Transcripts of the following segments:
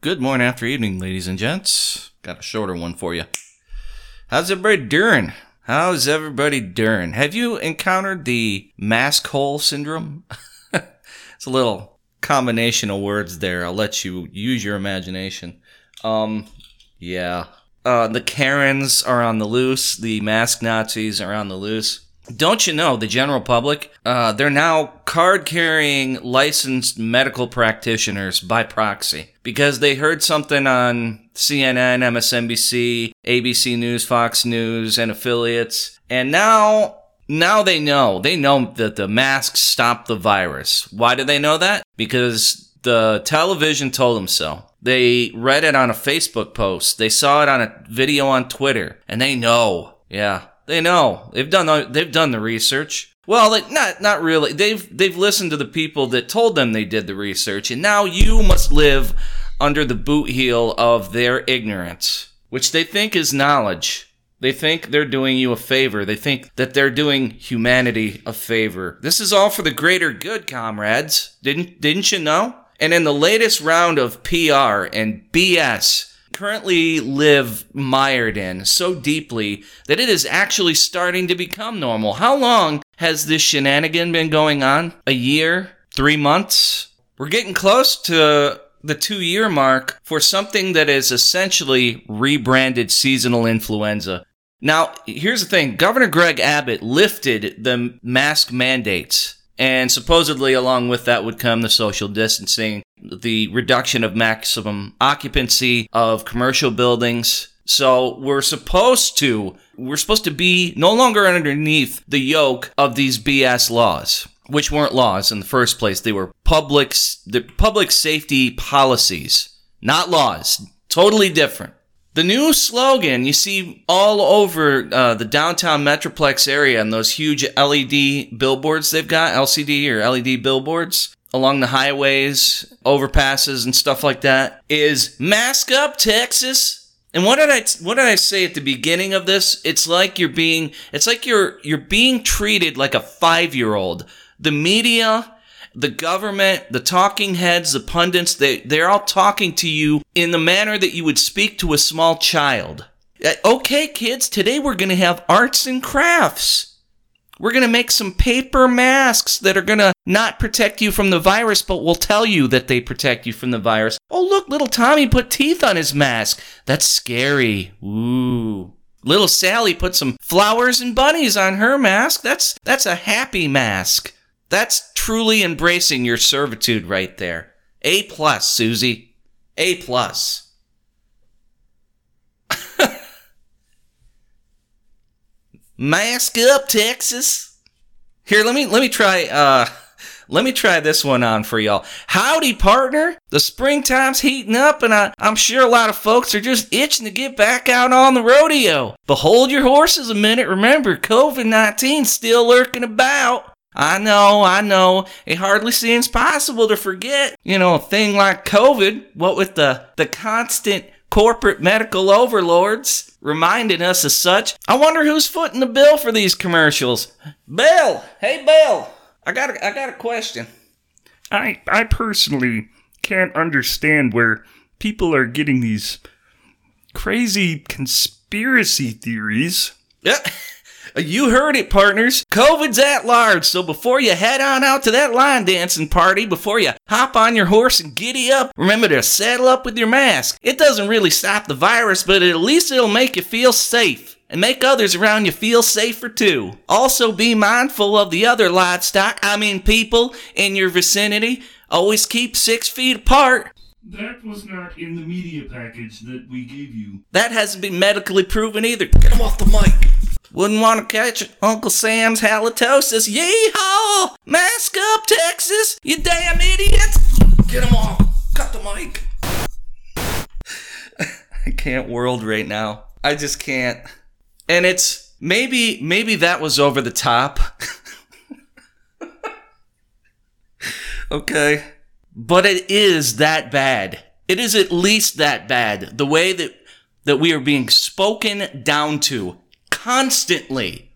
Good morning after evening, ladies and gents. Got a shorter one for you. How's everybody doing? How's everybody doing? Have you encountered the mask hole syndrome? it's a little combination of words there. I'll let you use your imagination. Um, yeah. Uh, the Karens are on the loose. The mask Nazis are on the loose. Don't you know the general public? Uh, they're now card carrying licensed medical practitioners by proxy because they heard something on CNN, MSNBC, ABC News, Fox News, and affiliates. And now, now they know. They know that the masks stop the virus. Why do they know that? Because the television told them so. They read it on a Facebook post. They saw it on a video on Twitter. And they know. Yeah. They know. They've done the, they've done the research. Well, not not really. They've they've listened to the people that told them they did the research, and now you must live under the boot heel of their ignorance, which they think is knowledge. They think they're doing you a favor. They think that they're doing humanity a favor. This is all for the greater good, comrades. Didn't didn't you know? And in the latest round of PR and BS currently live mired in so deeply that it is actually starting to become normal. How long has this shenanigan been going on? A year? Three months? We're getting close to the two year mark for something that is essentially rebranded seasonal influenza. Now, here's the thing Governor Greg Abbott lifted the mask mandates and supposedly, along with that, would come the social distancing, the reduction of maximum occupancy of commercial buildings. So we're supposed to, we're supposed to be no longer underneath the yoke of these BS laws, which weren't laws in the first place. They were public, the public safety policies, not laws. Totally different. The new slogan you see all over uh, the downtown Metroplex area and those huge LED billboards they've got, LCD or LED billboards along the highways, overpasses, and stuff like that, is "Mask up, Texas." And what did I what did I say at the beginning of this? It's like you're being it's like you're you're being treated like a five year old. The media the government, the talking heads, the pundits, they, they're all talking to you in the manner that you would speak to a small child. Uh, okay, kids, today we're going to have arts and crafts. We're going to make some paper masks that are going to not protect you from the virus, but will tell you that they protect you from the virus. Oh, look, little Tommy put teeth on his mask. That's scary. Ooh. Little Sally put some flowers and bunnies on her mask. That's that's a happy mask. That's truly embracing your servitude right there. A plus, Susie. A plus. Mask up, Texas. Here, let me let me try uh let me try this one on for y'all. Howdy, partner. The springtime's heating up, and I, I'm sure a lot of folks are just itching to get back out on the rodeo. But hold your horses a minute. Remember, COVID 19's still lurking about. I know, I know. It hardly seems possible to forget, you know, a thing like COVID, what with the, the constant corporate medical overlords reminding us of such. I wonder who's footing the bill for these commercials. Bill! Hey, Bill! I got a, I got a question. I, I personally can't understand where people are getting these crazy conspiracy theories. Yeah. Uh, you heard it, partners. COVID's at large, so before you head on out to that line dancing party, before you hop on your horse and giddy up, remember to saddle up with your mask. It doesn't really stop the virus, but at least it'll make you feel safe and make others around you feel safer too. Also, be mindful of the other livestock, I mean people, in your vicinity. Always keep six feet apart. That was not in the media package that we gave you. That hasn't been medically proven either. Get him off the mic. Wouldn't want to catch Uncle Sam's halitosis. Yeehaw! Mask up, Texas! You damn idiots! Get him off! Cut the mic! I can't world right now. I just can't. And it's maybe maybe that was over the top. okay. But it is that bad. It is at least that bad. The way that that we are being spoken down to constantly.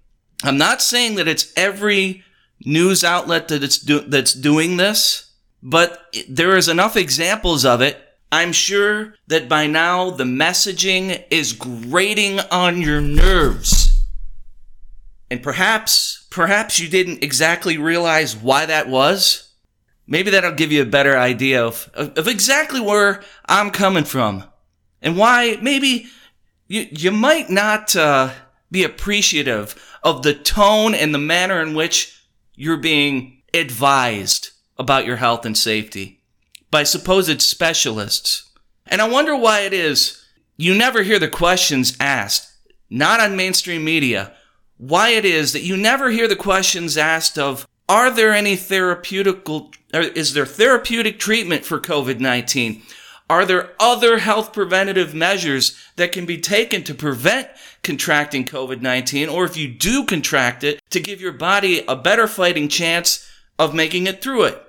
I'm not saying that it's every news outlet that it's do- that's doing this, but there is enough examples of it I'm sure that by now the messaging is grating on your nerves. And perhaps, perhaps you didn't exactly realize why that was. Maybe that'll give you a better idea of, of, of exactly where I'm coming from and why maybe you, you might not uh, be appreciative of the tone and the manner in which you're being advised about your health and safety by supposed specialists. And I wonder why it is you never hear the questions asked, not on mainstream media, why it is that you never hear the questions asked of, are there any therapeutical, is there therapeutic treatment for COVID-19? Are there other health preventative measures that can be taken to prevent contracting COVID-19? Or if you do contract it, to give your body a better fighting chance of making it through it.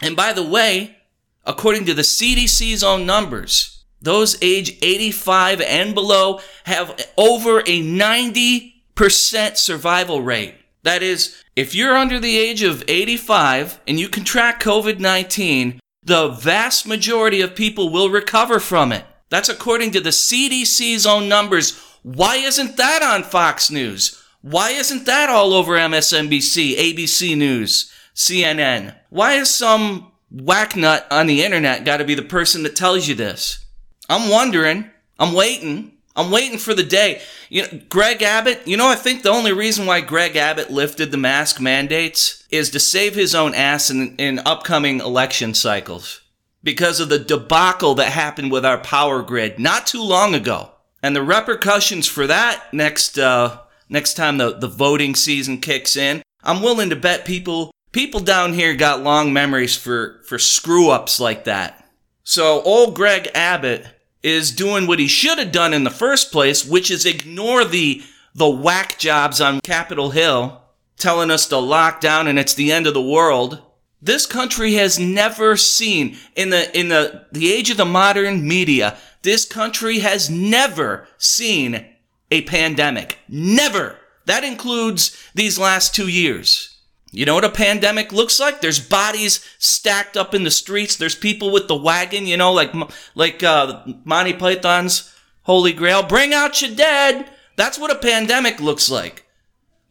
And by the way, according to the CDC's own numbers, those age 85 and below have over a 90% survival rate. That is, if you're under the age of 85 and you contract COVID 19, the vast majority of people will recover from it. That's according to the CDC's own numbers. Why isn't that on Fox News? Why isn't that all over MSNBC, ABC News, CNN? Why is some whacknut on the internet got to be the person that tells you this? I'm wondering. I'm waiting. I'm waiting for the day. You know, Greg Abbott, you know, I think the only reason why Greg Abbott lifted the mask mandates is to save his own ass in, in upcoming election cycles because of the debacle that happened with our power grid not too long ago. And the repercussions for that next, uh, next time the, the voting season kicks in, I'm willing to bet people, people down here got long memories for, for screw ups like that. So old Greg Abbott is doing what he should have done in the first place, which is ignore the the whack jobs on Capitol Hill telling us to lock down and it's the end of the world. This country has never seen in the in the the age of the modern media, this country has never seen a pandemic. Never. That includes these last 2 years. You know what a pandemic looks like? There's bodies stacked up in the streets. There's people with the wagon, you know, like like uh, Monty Python's Holy Grail. Bring out your dead. That's what a pandemic looks like.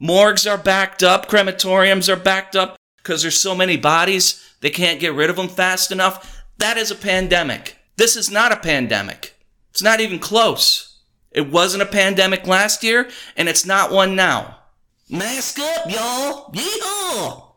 Morgues are backed up. Crematoriums are backed up because there's so many bodies they can't get rid of them fast enough. That is a pandemic. This is not a pandemic. It's not even close. It wasn't a pandemic last year, and it's not one now. Mask up, y'all! Yeehaw!